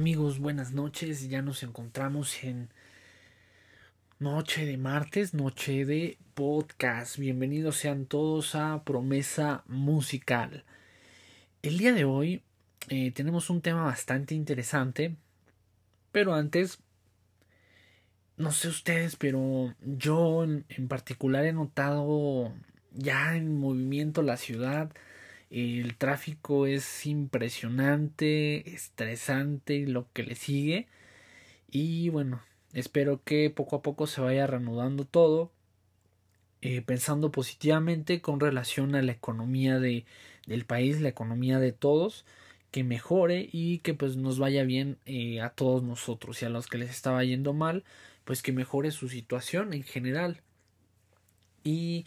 Amigos, buenas noches. Ya nos encontramos en noche de martes, noche de podcast. Bienvenidos sean todos a Promesa Musical. El día de hoy eh, tenemos un tema bastante interesante, pero antes, no sé ustedes, pero yo en particular he notado ya en movimiento la ciudad el tráfico es impresionante, estresante y lo que le sigue. Y bueno, espero que poco a poco se vaya reanudando todo. Eh, pensando positivamente con relación a la economía de, del país, la economía de todos, que mejore y que pues nos vaya bien eh, a todos nosotros y a los que les estaba yendo mal, pues que mejore su situación en general. Y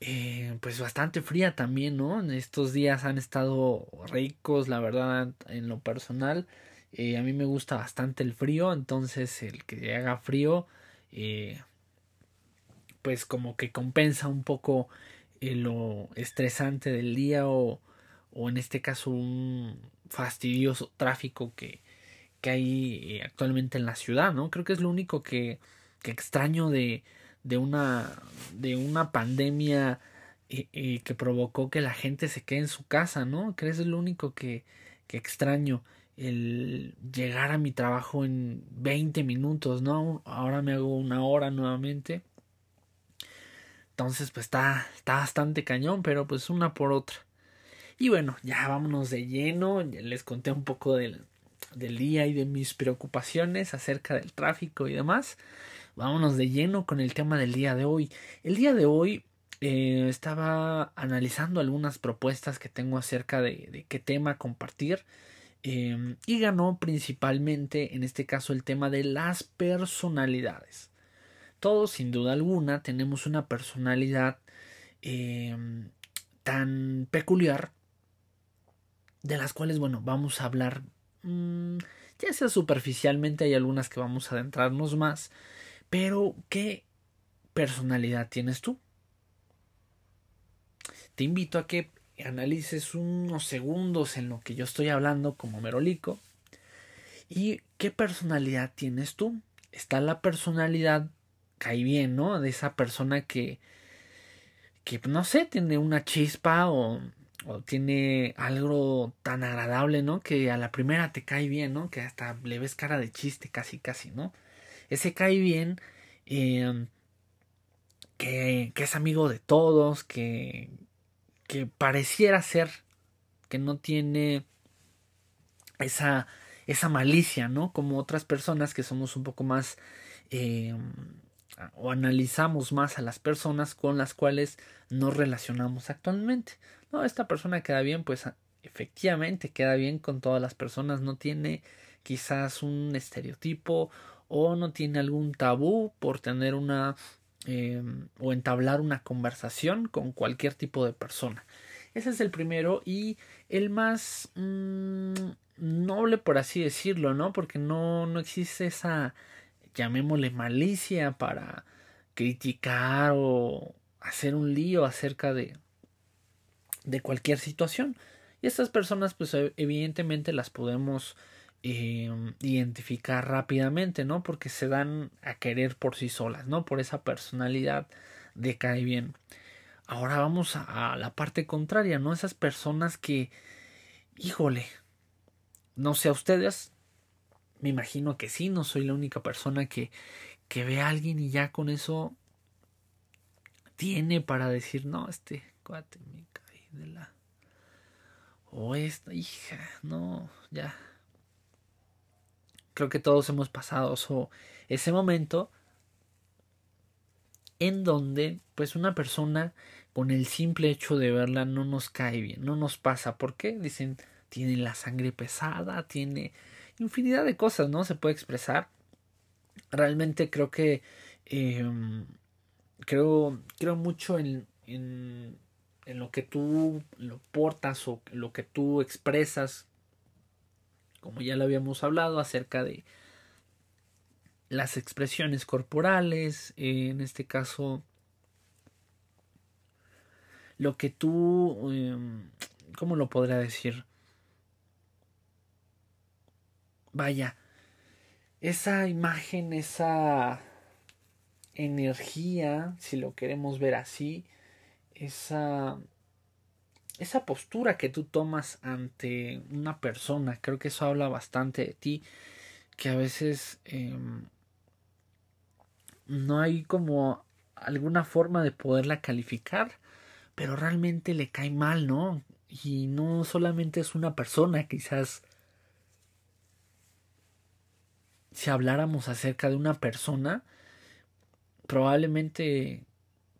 eh, pues bastante fría también, ¿no? Estos días han estado ricos, la verdad, en lo personal. Eh, a mí me gusta bastante el frío, entonces el que haga frío, eh, pues como que compensa un poco lo estresante del día o, o en este caso un fastidioso tráfico que, que hay actualmente en la ciudad, ¿no? Creo que es lo único que, que extraño de, de una, de una pandemia eh, eh, que provocó que la gente se quede en su casa, ¿no? Que es lo único que, que extraño, el llegar a mi trabajo en 20 minutos, ¿no? Ahora me hago una hora nuevamente. Entonces, pues está, está bastante cañón, pero pues una por otra. Y bueno, ya vámonos de lleno. les conté un poco del, del día y de mis preocupaciones acerca del tráfico y demás vámonos de lleno con el tema del día de hoy. El día de hoy eh, estaba analizando algunas propuestas que tengo acerca de, qué tema compartir. Em, y ganó principalmente en este caso el tema de las personalidades. Todos, sin duda alguna, tenemos una personalidad em, tan peculiar de las cuales, bueno, vamos a hablar mm, ya sea superficialmente, hay algunas que vamos a adentrarnos más, pero, ¿qué personalidad tienes tú? Te invito a que analices unos segundos en lo que yo estoy hablando como merolico. ¿Y qué personalidad tienes tú? Está la personalidad, cae bien, ¿no? De esa persona que, que no sé, tiene una chispa o, o tiene algo tan agradable, ¿no? Que a la primera te cae bien, ¿no? Que hasta le ves cara de chiste casi, casi, ¿no? Ese cae bien, em, que, es amigo de todos, que, pareciera ser que no tiene esa, esa malicia, ¿no? Como otras personas que somos un poco más em, o analizamos más a las personas con las cuales nos relacionamos actualmente. No, esta persona queda bien, pues efectivamente queda bien con todas las personas, no tiene quizás un estereotipo o no tiene algún tabú por tener una eh, o entablar una conversación con cualquier tipo de persona. Ese es el primero y el más mm, noble, por así decirlo, ¿no? Porque no, no existe esa, llamémosle malicia para criticar o hacer un lío acerca de, de cualquier situación. Y estas personas, pues evidentemente las podemos Em, identificar rápidamente, ¿no? Porque se dan a querer por sí solas, ¿no? Por esa personalidad de cae bien. Ahora vamos a, la parte contraria, ¿no? Esas personas que, híjole, no sé a ustedes, me imagino que sí, no soy la única persona que, que ve a alguien y ya con eso tiene para decir, no, este cuate me cae de la... O esta hija, no, ya, creo que todos hemos pasado ese momento en donde pues una persona con el simple hecho de verla no nos cae bien, no nos pasa. ¿Por qué? Dicen, tiene la sangre pesada, tiene infinidad de cosas, ¿no? Se puede expresar. Realmente creo que em, creo, creo mucho en, en, en lo que tú lo portas o lo que tú expresas como ya lo habíamos hablado, acerca de las expresiones corporales, en este caso, lo que tú, em, ¿cómo lo podría decir? vaya, esa imagen, esa energía, si lo queremos ver así, esa esa postura que tú tomas ante una persona, creo que eso habla bastante de ti, que a veces em, no hay como alguna forma de poderla calificar, pero realmente le cae mal, ¿no? Y no solamente es una persona, quizás si habláramos acerca de una persona, probablemente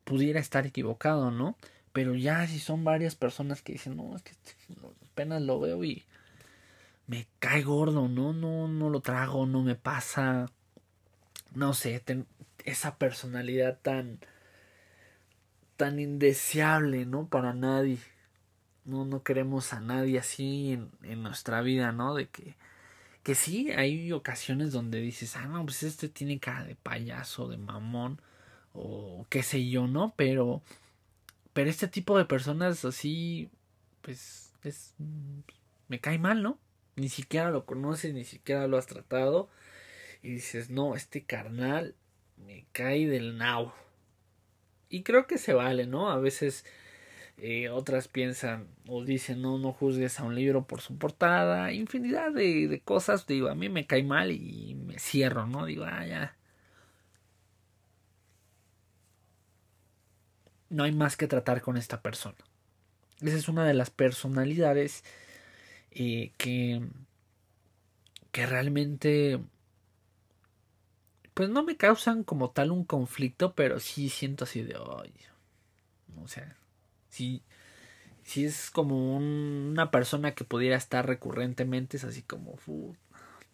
pudiera estar equivocado, ¿no? Pero ya si son varias personas que dicen, no, es que apenas lo veo y me cae gordo, no, no, no lo trago, no me pasa. No sé, esa personalidad tan tan indeseable, ¿no? Para nadie. No, no queremos a nadie así en, en nuestra vida, ¿no? De que, que sí, hay ocasiones donde dices, ah, no, pues este tiene cara de payaso, de mamón, o qué sé yo, ¿no? Pero pero este tipo de personas así, pues, es, me cae mal, ¿no? Ni siquiera lo conoces, ni siquiera lo has tratado. Y dices, no, este carnal me cae del nao. Y creo que se vale, ¿no? A veces eh, otras piensan o dicen, no, no juzgues a un libro por su portada. Infinidad de, de cosas, digo, a mí me cae mal y me cierro, ¿no? Digo, ah, ya no hay más que tratar con esta persona. Esa es una de las personalidades eh, que, que realmente pues no me causan como tal un conflicto, pero sí siento así de, o sea, sí, sí es como una persona que pudiera estar recurrentemente, es así como,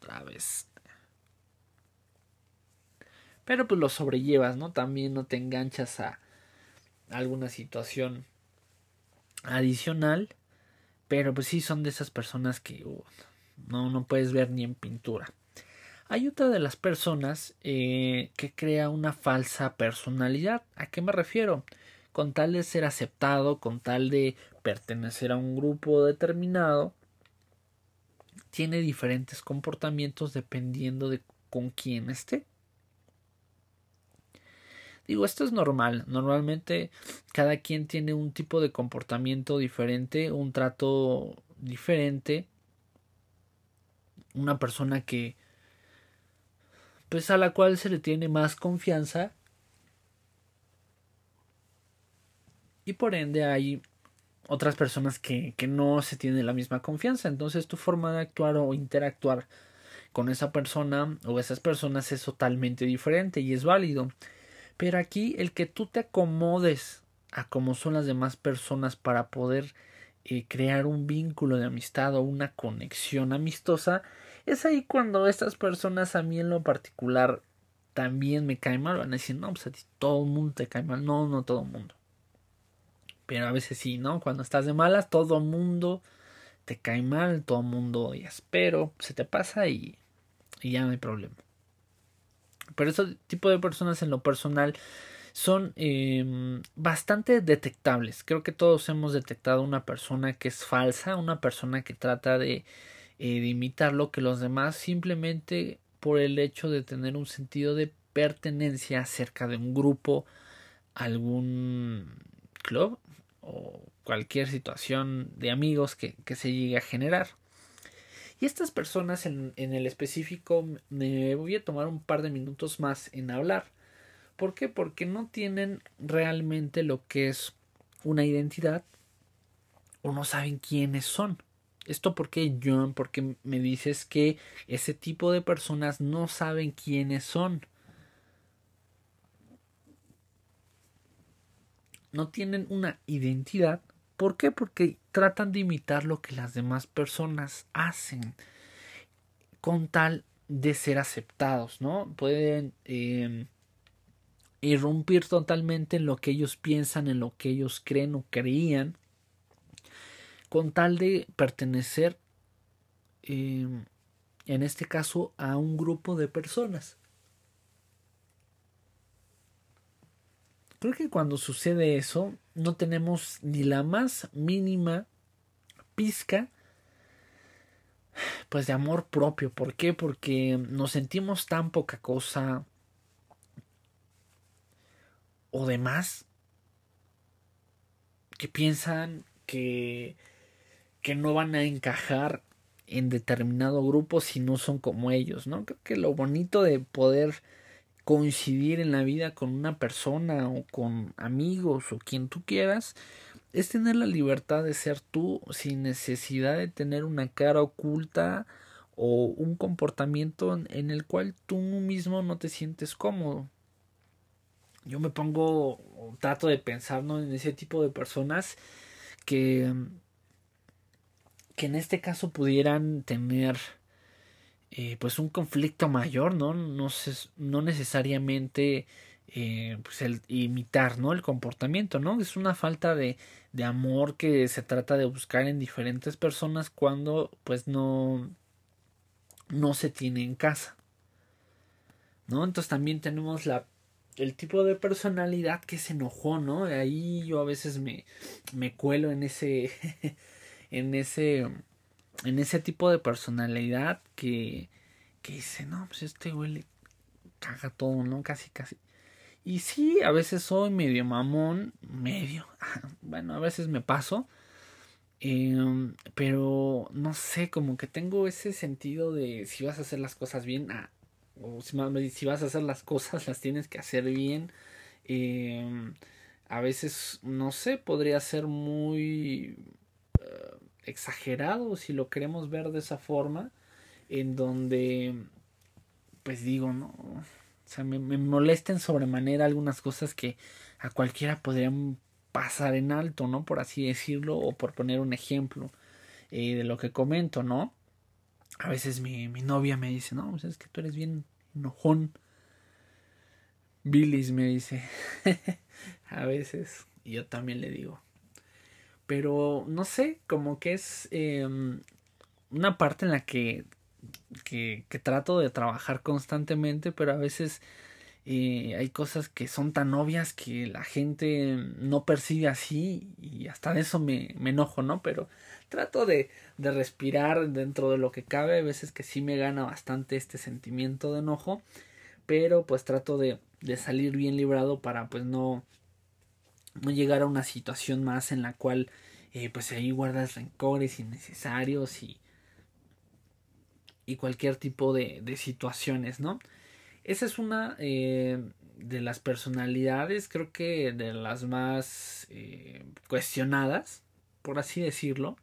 otra vez. Pero pues lo sobrellevas, ¿no? También no te enganchas a, alguna situación adicional, pero pues sí son de esas personas que uh, no, no puedes ver ni en pintura. Hay otra de las personas eh, que crea una falsa personalidad. ¿A qué me refiero? Con tal de ser aceptado, con tal de pertenecer a un grupo determinado, tiene diferentes comportamientos dependiendo de con quién esté. Digo, esto es normal. Normalmente cada quien tiene un tipo de comportamiento diferente, un trato diferente. Una persona que pues a la cual se le tiene más confianza y por ende hay otras personas que, que no se tienen la misma confianza. Entonces tu forma de actuar o interactuar con esa persona o esas personas es totalmente diferente y es válido. Pero aquí el que tú te acomodes a como son las demás personas para poder eh, crear un vínculo de amistad o una conexión amistosa, es ahí cuando estas personas a mí en lo particular también me caen mal. Van a decir, no, pues a ti todo el mundo te cae mal. No, no todo el mundo. Pero a veces sí, ¿no? Cuando estás de malas, todo el mundo te cae mal, todo el mundo odias. Pero se te pasa y, y ya no hay problema. Pero este tipo de personas en lo personal son em, bastante detectables. Creo que todos hemos detectado una persona que es falsa, una persona que trata de, eh, de imitar lo que los demás simplemente por el hecho de tener un sentido de pertenencia acerca de un grupo, algún club o cualquier situación de amigos que, que se llegue a generar. Y estas personas en, el específico me voy a tomar un par de minutos más en hablar. ¿Por qué? Porque no tienen realmente lo que es una identidad o no saben quiénes son. Esto porque John, porque me dices que ese tipo de personas no saben quiénes son. No tienen una identidad ¿Por qué? Porque tratan de imitar lo que las demás personas hacen con tal de ser aceptados, ¿no? Pueden eh, irrumpir totalmente en lo que ellos piensan, en lo que ellos creen o creían, con tal de pertenecer, em, en este caso, a un grupo de personas. Creo que cuando sucede eso, no tenemos ni la más mínima pizca pues de amor propio. ¿Por qué? Porque nos sentimos tan poca cosa o demás que piensan que, que no van a encajar en determinado grupo si no son como ellos, ¿no? Creo que lo bonito de poder coincidir en la vida con una persona o con amigos o quien tú quieras es tener la libertad de ser tú sin necesidad de tener una cara oculta o un comportamiento en el cual tú mismo no te sientes cómodo. Yo me pongo, trato de pensar en ese tipo de personas que, que en este caso pudieran tener eh, pues un conflicto mayor, ¿no? No, no necesariamente eh, pues el imitar, ¿no? El comportamiento, ¿no? Es una falta de, de amor que se trata de buscar en diferentes personas cuando pues no, no se tiene en casa. ¿No? Entonces también tenemos la el tipo de personalidad que se enojó, ¿no? Ahí yo a veces me, me cuelo en ese en ese en ese tipo de personalidad que, que dice, no, pues este güey le caga todo, ¿no? Casi, casi. Y sí, a veces soy medio mamón, medio, bueno, a veces me paso, em, pero no sé, como que tengo ese sentido de si vas a hacer las cosas bien, ah, o si, si, vas a hacer las cosas, las tienes que hacer bien. Eh, a veces, no sé, podría ser muy exagerado si lo queremos ver de esa forma, en donde, pues digo, ¿no? O sea, me, me molesten sobremanera algunas cosas que a cualquiera podrían pasar en alto, ¿no? Por así decirlo, o por poner un ejemplo eh, de lo que comento, ¿no? A veces mi, mi novia me dice, no, pues es que tú eres bien enojón. Billis me dice, a veces, y yo también le digo, pero no sé, como que es em, una parte en la que, que, que, trato de trabajar constantemente, pero a veces eh, hay cosas que son tan obvias que la gente no percibe así y hasta de eso me, me enojo, ¿no? Pero trato de, de respirar dentro de lo que cabe, a veces que sí me gana bastante este sentimiento de enojo, pero pues trato de, de salir bien librado para pues no no llegar a una situación más en la cual eh, pues ahí guardas rencores innecesarios y, y cualquier tipo de, de situaciones, ¿no? Esa es una eh, de las personalidades, creo que de las más eh, cuestionadas, por así decirlo.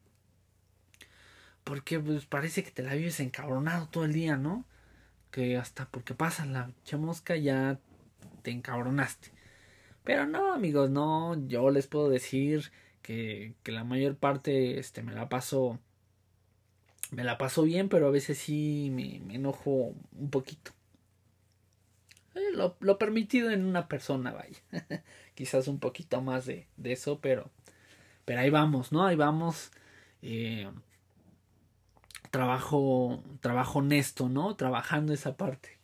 Porque pues parece que te la vives encabronado todo el día, ¿no? Que hasta porque pasa la chamusca ya te encabronaste. Pero no, amigos, no, yo les puedo decir que, que la mayor parte este, me la paso me la paso bien, pero a veces sí me, me enojo un poquito. Eh, lo, lo, permitido en una persona, vaya. Quizás un poquito más de, de, eso, pero, pero ahí vamos, ¿no? Ahí vamos. Eh, trabajo, trabajo honesto, ¿no? Trabajando esa parte.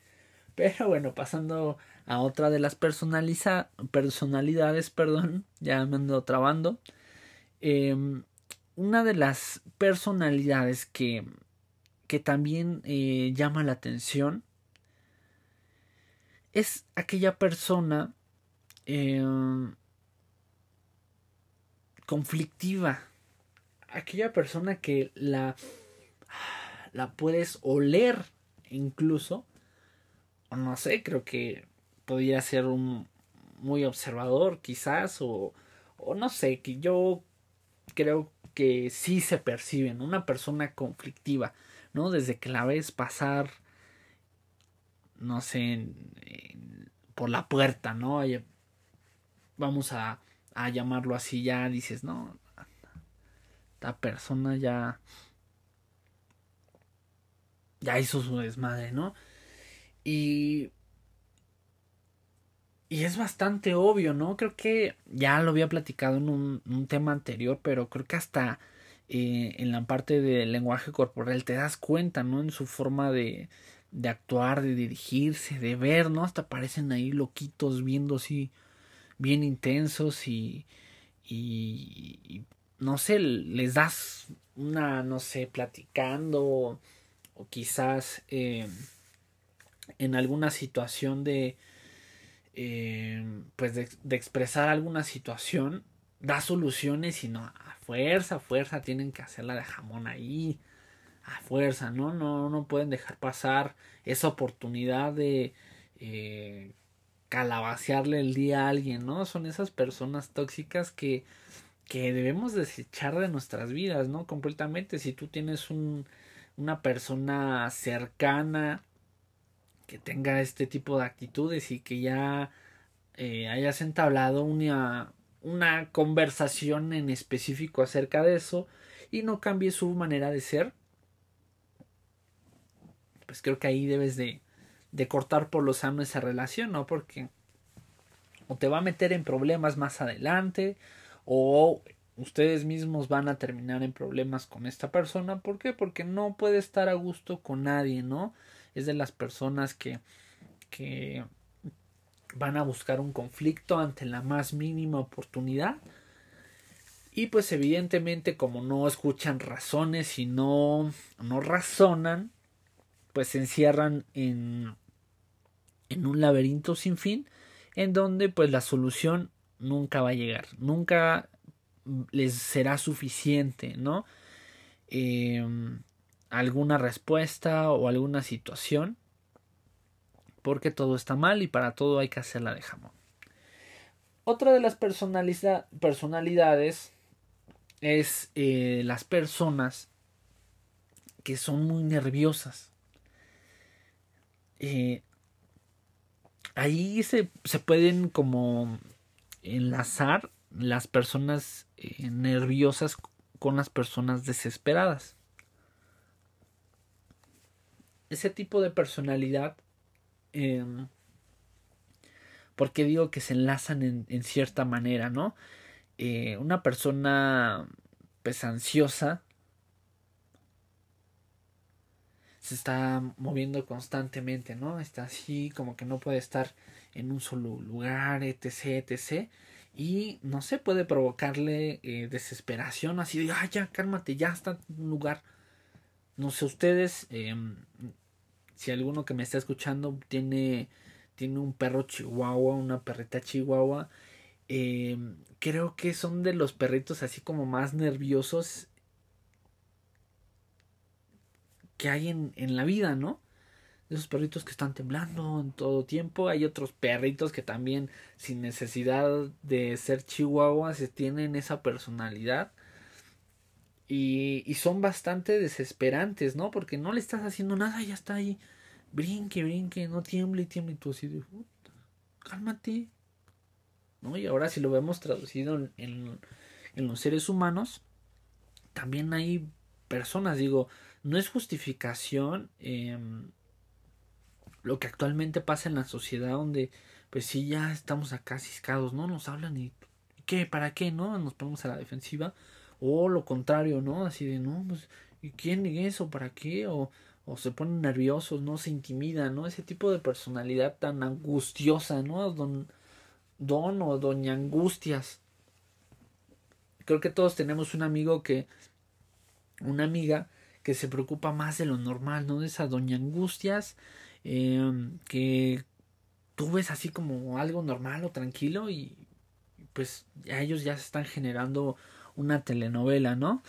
Pero bueno, pasando a otra de las personaliza personalidades, perdón, ya me ando trabando. Em, una de las personalidades que, que también eh, llama la atención es aquella persona em, conflictiva, aquella persona que la, la puedes oler incluso, no sé, creo que podría ser un muy observador quizás o, o no sé, que yo creo que sí se perciben, una persona conflictiva, ¿no? Desde que la ves pasar, no sé, por la puerta, ¿no? Vamos a, a llamarlo así, ya dices, no, esta persona ya ya hizo su desmadre, ¿no? Y y es bastante obvio, ¿no? Creo que ya lo había platicado en un, tema anterior, pero creo que hasta eh, en la parte del lenguaje corporal te das cuenta, ¿no? En su forma de, de actuar, de dirigirse, de ver, ¿no? Hasta parecen ahí loquitos viendo así bien intensos y, y, no sé, les das una, no sé, platicando o, quizás eh, en alguna situación de, eh, pues de, expresar alguna situación, da soluciones y no, a fuerza, a fuerza tienen que hacerla de jamón ahí, a fuerza, ¿no? No, no pueden dejar pasar esa oportunidad de eh, calabacearle el día a alguien, ¿no? Son esas personas tóxicas que, que debemos desechar de nuestras vidas, ¿no? Completamente. Si tú tienes un, una persona cercana que tenga este tipo de actitudes y que ya eh, hayas entablado una, una conversación en específico acerca de eso y no cambie su manera de ser, pues creo que ahí debes de, de cortar por lo sano esa relación, ¿no? Porque o te va a meter en problemas más adelante o ustedes mismos van a terminar en problemas con esta persona. ¿Por qué? Porque no puede estar a gusto con nadie, ¿no? Es de las personas que, que van a buscar un conflicto ante la más mínima oportunidad. Y pues evidentemente como no escuchan razones y no, no razonan, pues se encierran en, en un laberinto sin fin en donde pues la solución nunca va a llegar, nunca les será suficiente, ¿no? Em, alguna respuesta o alguna situación, porque todo está mal y para todo hay que hacerla de jamón. Otra de las personalidades es eh, las personas que son muy nerviosas. Eh, ahí se, se, pueden como enlazar las personas eh, nerviosas con las personas desesperadas. Ese tipo de personalidad, eh, porque digo que se enlazan en, en cierta manera, ¿no? Eh, una persona pues ansiosa se está moviendo constantemente, ¿no? Está así como que no puede estar en un solo lugar, etc, etc. Y no sé, puede provocarle eh, desesperación, así de, ay, ya, cálmate, ya está en un lugar. No sé ustedes, em, si alguno que me está escuchando tiene, tiene un perro chihuahua, una perrita chihuahua, em, creo que son de los perritos así como más nerviosos que hay en, en la vida, ¿no? esos perritos que están temblando en todo tiempo. Hay otros perritos que también, sin necesidad de ser chihuahuas, tienen esa personalidad. Y, son bastante desesperantes, ¿no? Porque no le estás haciendo nada, ya está ahí. Brinque, brinque, no tiemble, tiemble. Y tú así de, cálmate. ¿No? Y ahora si lo vemos traducido en, en, en los seres humanos, también hay personas, digo, no es justificación eh, lo que actualmente pasa en la sociedad donde pues sí ya estamos acá ciscados, ¿no? Nos hablan y ¿qué? ¿Para qué? ¿No? Nos ponemos a la defensiva o lo contrario, ¿no? Así de, no, pues ¿y quién es eso? ¿Para qué? O, o se ponen nerviosos, ¿no? Se intimidan, ¿no? Ese tipo de personalidad tan angustiosa, ¿no? Don, don o doña angustias. Creo que todos tenemos un amigo que, una amiga que se preocupa más de lo normal, ¿no? De esa doña angustias Em, que tú ves así como algo normal o tranquilo y pues a ellos ya se están generando una telenovela, ¿no?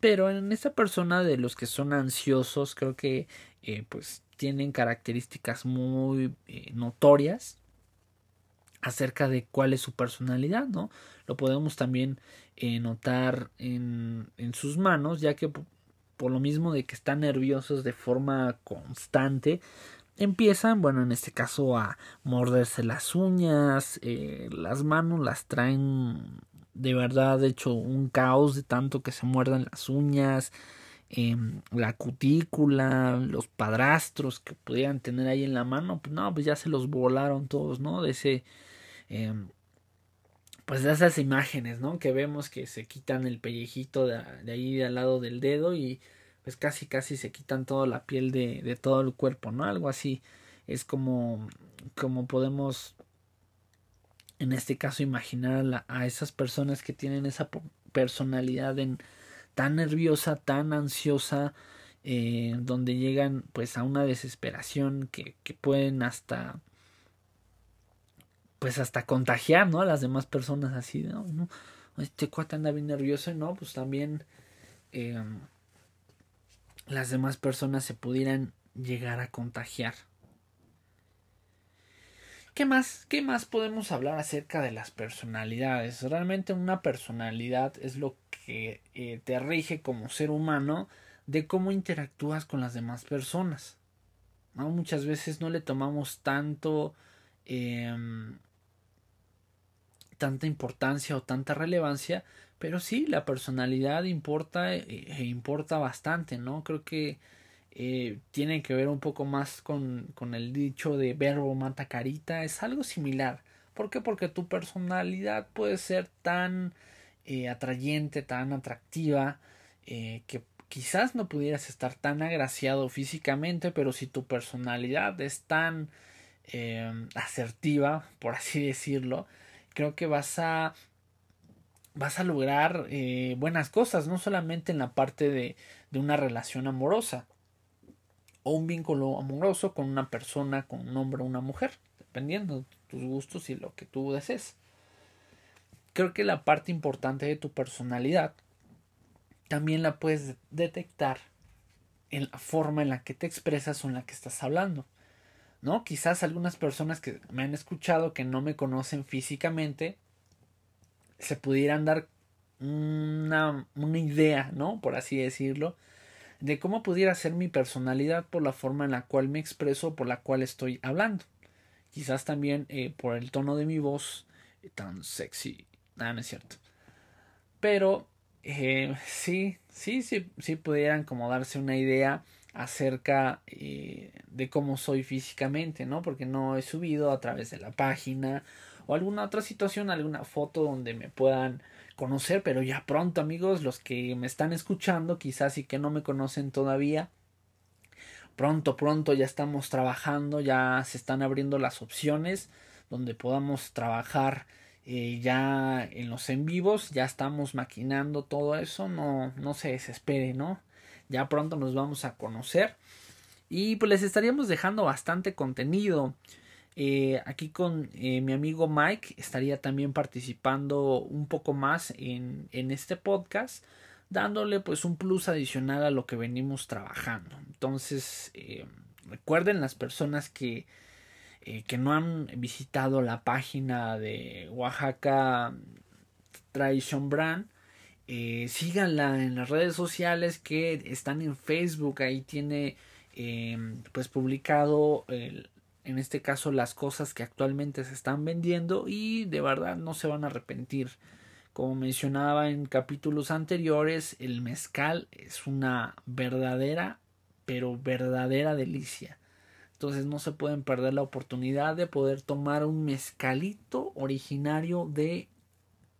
Pero en esta persona de los que son ansiosos creo que eh, pues tienen características muy eh, notorias acerca de cuál es su personalidad, ¿no? Lo podemos también eh, notar en, en sus manos, ya que por lo mismo de que están nerviosos de forma constante, empiezan, bueno, en este caso a morderse las uñas, las manos las traen de verdad hecho un caos de tanto que se muerdan las uñas, eh, la cutícula, los padrastros que pudieran tener ahí en la mano, pues no, pues ya se los volaron todos, ¿no? De ese, eh, pues de esas imágenes, ¿no? Que vemos que se quitan el pellejito de, de ahí al lado del dedo y pues casi casi se quitan toda la piel de, de todo el cuerpo, ¿no? Algo así es como, como podemos en este caso imaginar a, esas personas que tienen esa personalidad tan nerviosa, tan ansiosa, eh, donde llegan pues a una desesperación que, que pueden hasta pues hasta contagiar, ¿no? A las demás personas así, ¿no? ¿no? Este cuate anda bien nervioso, ¿no? Pues también eh, las demás personas se pudieran llegar a contagiar. ¿Qué más? ¿Qué más podemos hablar acerca de las personalidades? Realmente una personalidad es lo que eh, te rige como ser humano de cómo interactúas con las demás personas. Muchas veces no le tomamos tanto eh, tanta importancia o tanta relevancia, pero sí, la personalidad importa eh, e importa bastante, ¿no? Creo que eh, tiene que ver un poco más con, con el dicho de verbo mata carita, es algo similar. ¿Por qué? Porque tu personalidad puede ser tan eh, atrayente, tan atractiva, eh, que quizás no pudieras estar tan agraciado físicamente, pero si tu personalidad es tan eh, asertiva, por así decirlo, creo que vas a vas a lograr eh, buenas cosas, no solamente en la parte de, de una relación amorosa o un vínculo amoroso con una persona, con un hombre o una mujer, dependiendo de tus gustos y lo que tú desees. Creo que la parte importante de tu personalidad también la puedes detectar en la forma en la que te expresas o en la que estás hablando. ¿no? Quizás algunas personas que me han escuchado que no me conocen físicamente se pudieran dar una, una idea, ¿no? Por así decirlo, de cómo pudiera ser mi personalidad por la forma en la cual me expreso, por la cual estoy hablando. Quizás también eh, por el tono de mi voz eh, tan sexy. Nada, no es cierto. Pero eh, sí, sí, sí, sí pudieran como darse una idea acerca de cómo soy físicamente, ¿no? Porque no he subido a través de la página o alguna otra situación, alguna foto donde me puedan conocer, pero ya pronto amigos, los que me están escuchando, quizás y que no me conocen todavía, pronto, pronto ya estamos trabajando, ya se están abriendo las opciones donde podamos trabajar eh, ya en los en vivos, ya estamos maquinando todo eso, no, no se desespere, ¿no? Ya pronto nos vamos a conocer. Y pues les estaríamos dejando bastante contenido. Eh, aquí con eh, mi amigo Mike estaría también participando un poco más en, en, este podcast, dándole pues un plus adicional a lo que venimos trabajando. Entonces, eh, recuerden las personas que, que no han visitado la página de Oaxaca Tradition Brand, eh, síganla en las redes sociales que están en Facebook. Ahí tiene pues publicado el, en este caso las cosas que actualmente se están vendiendo y de verdad no se van a arrepentir. Como mencionaba en capítulos anteriores, el mezcal es una verdadera, pero verdadera delicia. Entonces no se pueden perder la oportunidad de poder tomar un mezcalito originario de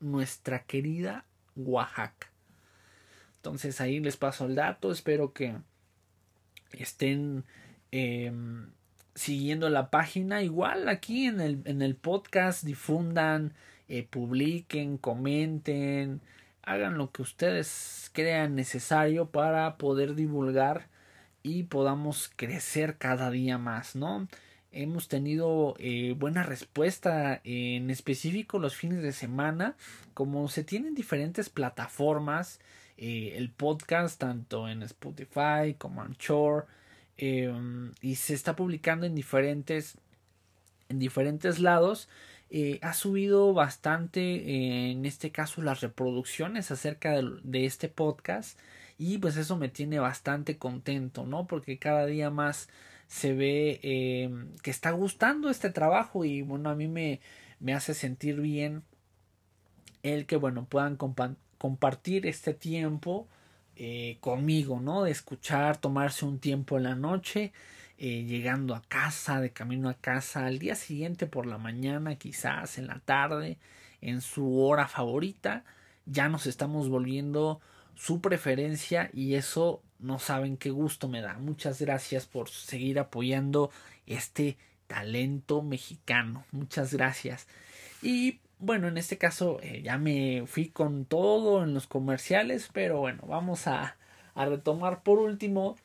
nuestra querida Oaxaca. Entonces ahí les paso el dato. Espero que estén eh, siguiendo la página. Igual aquí en el, en el podcast difundan, eh, publiquen, comenten, hagan lo que ustedes crean necesario para poder divulgar y podamos crecer cada día más, ¿no? hemos tenido eh, buena respuesta en específico los fines de semana como se tienen diferentes plataformas eh, el podcast tanto en Spotify como en Shore eh, y se está publicando en diferentes en diferentes lados eh, ha subido bastante en este caso las reproducciones acerca de, este podcast y pues eso me tiene bastante contento no porque cada día más se ve eh, que está gustando este trabajo y bueno, a mí me, me hace sentir bien el que bueno puedan compa compartir este tiempo eh, conmigo, ¿no? De escuchar, tomarse un tiempo en la noche, eh, llegando a casa, de camino a casa, al día siguiente por la mañana, quizás en la tarde, en su hora favorita, ya nos estamos volviendo su preferencia y eso no saben qué gusto me da. Muchas gracias por seguir apoyando este talento mexicano. Muchas gracias. Y bueno, en este caso eh, ya me fui con todo en los comerciales, pero bueno, vamos a, a retomar por último,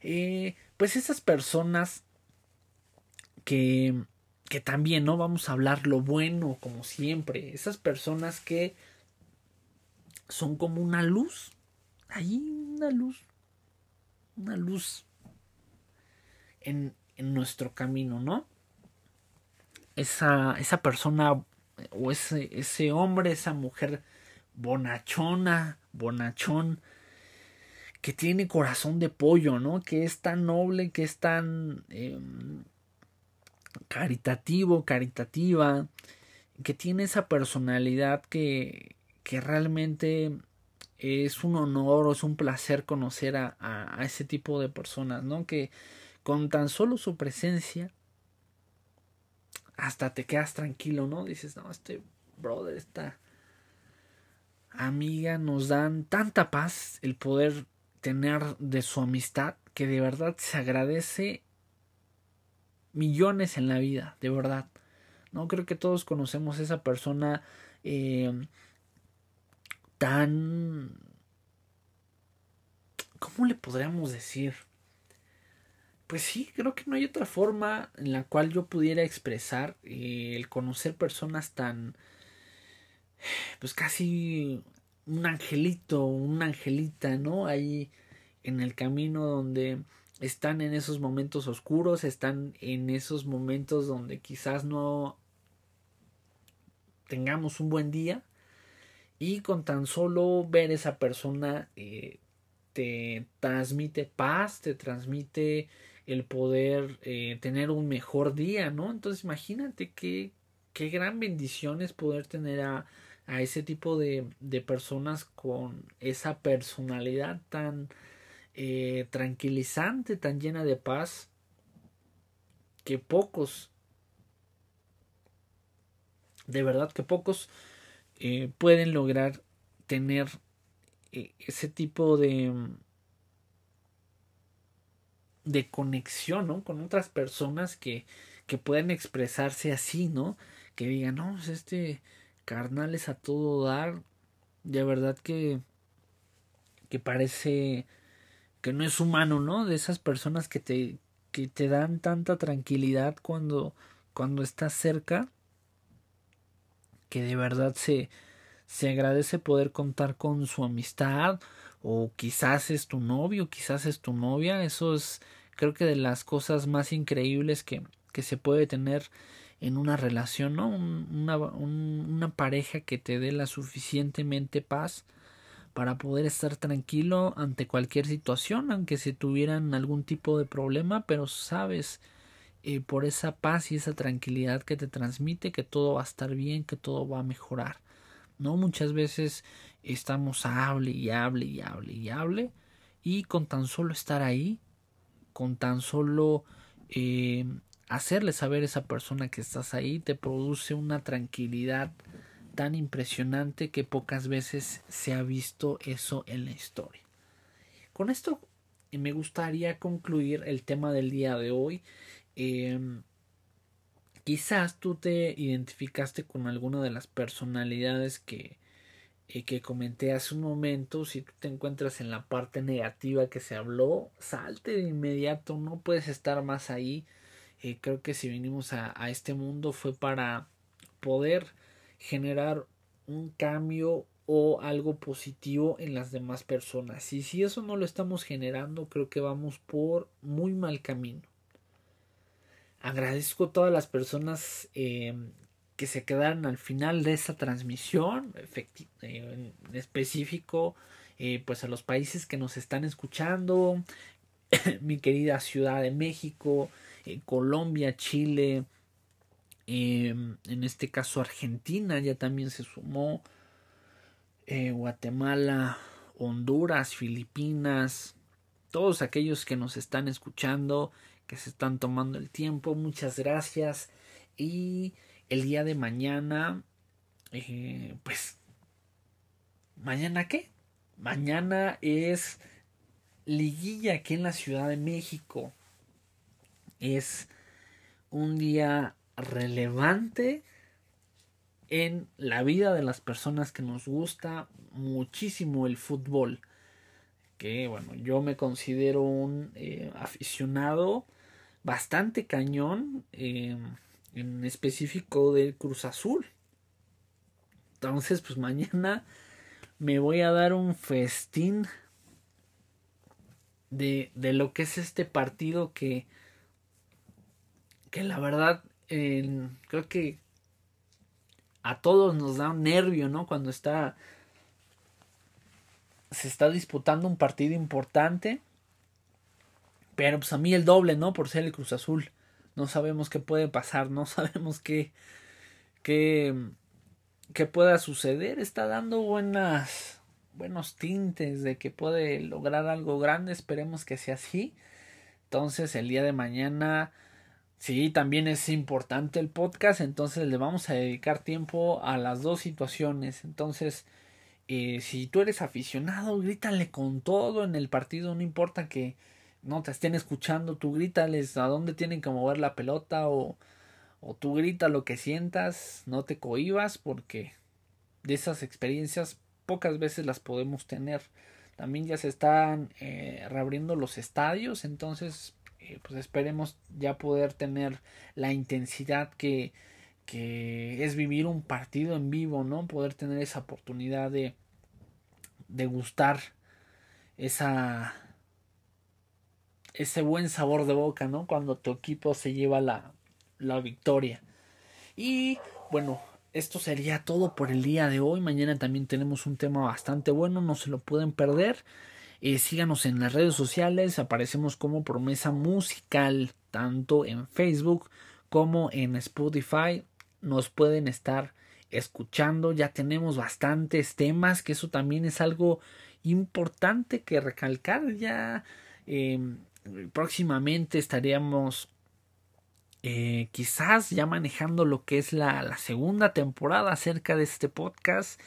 eh, pues esas personas que, que también, ¿no? Vamos a hablar lo bueno, como siempre, esas personas que son como una luz, ahí una luz, una luz en, en nuestro camino, ¿no? Esa, esa persona o ese, ese hombre, esa mujer bonachona, bonachón, que tiene corazón de pollo, ¿no? Que es tan noble, que es tan em, caritativo, caritativa, que tiene esa personalidad que, que realmente es un honor o es un placer conocer a, a, a ese tipo de personas, ¿no? Que con tan solo su presencia hasta te quedas tranquilo, ¿no? Dices, no, este brother, esta amiga nos dan tanta paz el poder tener de su amistad que de verdad se agradece millones en la vida, de verdad. No creo que todos conocemos a esa persona eh, tan... ¿Cómo le podríamos decir? Pues sí, creo que no hay otra forma en la cual yo pudiera expresar eh, el conocer personas tan, pues casi un angelito, una angelita, ¿no? Ahí en el camino donde están en esos momentos oscuros, están en esos momentos donde quizás no tengamos un buen día y con tan solo ver esa persona eh, te transmite paz, te transmite el poder eh, tener un mejor día, ¿no? Entonces imagínate qué, qué gran bendición es poder tener a, a ese tipo de, de, personas con esa personalidad tan eh, tranquilizante, tan llena de paz, que pocos, de verdad que pocos eh, pueden lograr tener ese tipo de de conexión, ¿no? Con otras personas que, que pueden expresarse así, ¿no? Que digan, no, pues este carnal es a todo dar. De verdad que, que parece que no es humano, ¿no? De esas personas que te, que te dan tanta tranquilidad cuando, cuando estás cerca, que de verdad se, se agradece poder contar con su amistad o quizás es tu novio, quizás es tu novia, eso es creo que de las cosas más increíbles que, que se puede tener en una relación, ¿no? una, una pareja que te dé la suficientemente paz para poder estar tranquilo ante cualquier situación, aunque se tuvieran algún tipo de problema, pero sabes eh, por esa paz y esa tranquilidad que te transmite que todo va a estar bien, que todo va a mejorar. ¿No? Muchas veces estamos hable y hable y hable y hable y con tan solo estar ahí, con tan solo eh, hacerle saber a esa persona que estás ahí, te produce una tranquilidad tan impresionante que pocas veces se ha visto eso en la historia. Con esto me gustaría concluir el tema del día de hoy. Eh, quizás tú te identificaste con alguna de las personalidades que, eh, que comenté hace un momento, si tú te encuentras en la parte negativa que se habló, salte de inmediato, no puedes estar más ahí. Eh, creo que si vinimos a, a este mundo fue para poder generar un cambio o algo positivo en las demás personas. Y si eso no lo estamos generando, creo que vamos por muy mal camino. Agradezco a todas las personas eh, que se quedaron al final de esa transmisión, eh, en específico, eh, pues a los países que nos están escuchando, mi querida Ciudad de México, Colombia, Chile, en este caso Argentina ya también se sumó, Guatemala, Honduras, Filipinas, todos aquellos que nos están escuchando, que se están tomando el tiempo. Muchas gracias. Y el día de mañana, eh, pues, ¿mañana qué? Mañana es liguilla aquí en la Ciudad de México. Es un día relevante en la vida de las personas que nos gusta muchísimo el fútbol. Que bueno, yo me considero un eh, aficionado bastante cañón, eh, en específico del Cruz Azul. Entonces, pues mañana me voy a dar un festín de, de lo que es este partido que, que la verdad creo que a todos nos da un nervio, ¿no? Cuando está se está disputando un partido importante. Pero pues a mí el doble, ¿no? Por ser el Cruz Azul. No sabemos qué puede pasar, no sabemos qué qué qué pueda suceder. Está dando buenas buenos tintes de que puede lograr algo grande, esperemos que sea así. Entonces, el día de mañana Sí, también es importante el podcast, entonces le vamos a dedicar tiempo a las dos situaciones. Entonces, eh, si tú eres aficionado, grítale con todo en el partido, no importa que no te estén escuchando, tú grítales a dónde tienen que mover la pelota o, o tú grita lo que sientas, no te cohibas porque de esas experiencias pocas veces las podemos tener. También ya se están eh, reabriendo los estadios, entonces eh, pues esperemos ya poder tener la intensidad que, que es vivir un partido en vivo, ¿no? Poder tener esa oportunidad de, de gustar esa ese buen sabor de boca, ¿no? Cuando tu equipo se lleva la, la victoria. Y bueno, esto sería todo por el día de hoy. Mañana también tenemos un tema bastante bueno, no se lo pueden perder. Eh, síganos en las redes sociales, aparecemos como promesa musical, tanto en Facebook como en Spotify. Nos pueden estar escuchando, ya tenemos bastantes temas, que eso también es algo importante que recalcar. Ya em, próximamente estaríamos eh, quizás ya manejando lo que es la, segunda temporada acerca de este podcast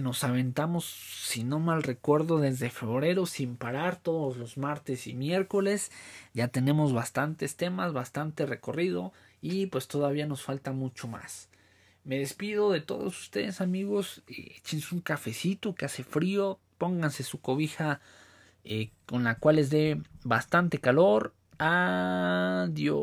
nos aventamos, si no mal recuerdo, desde febrero sin parar todos los martes y miércoles. Ya tenemos bastantes temas, bastante recorrido y pues todavía nos falta mucho más. Me despido de todos ustedes amigos, échense un cafecito que hace frío, pónganse su cobija eh, con la cual les dé bastante calor. Adiós.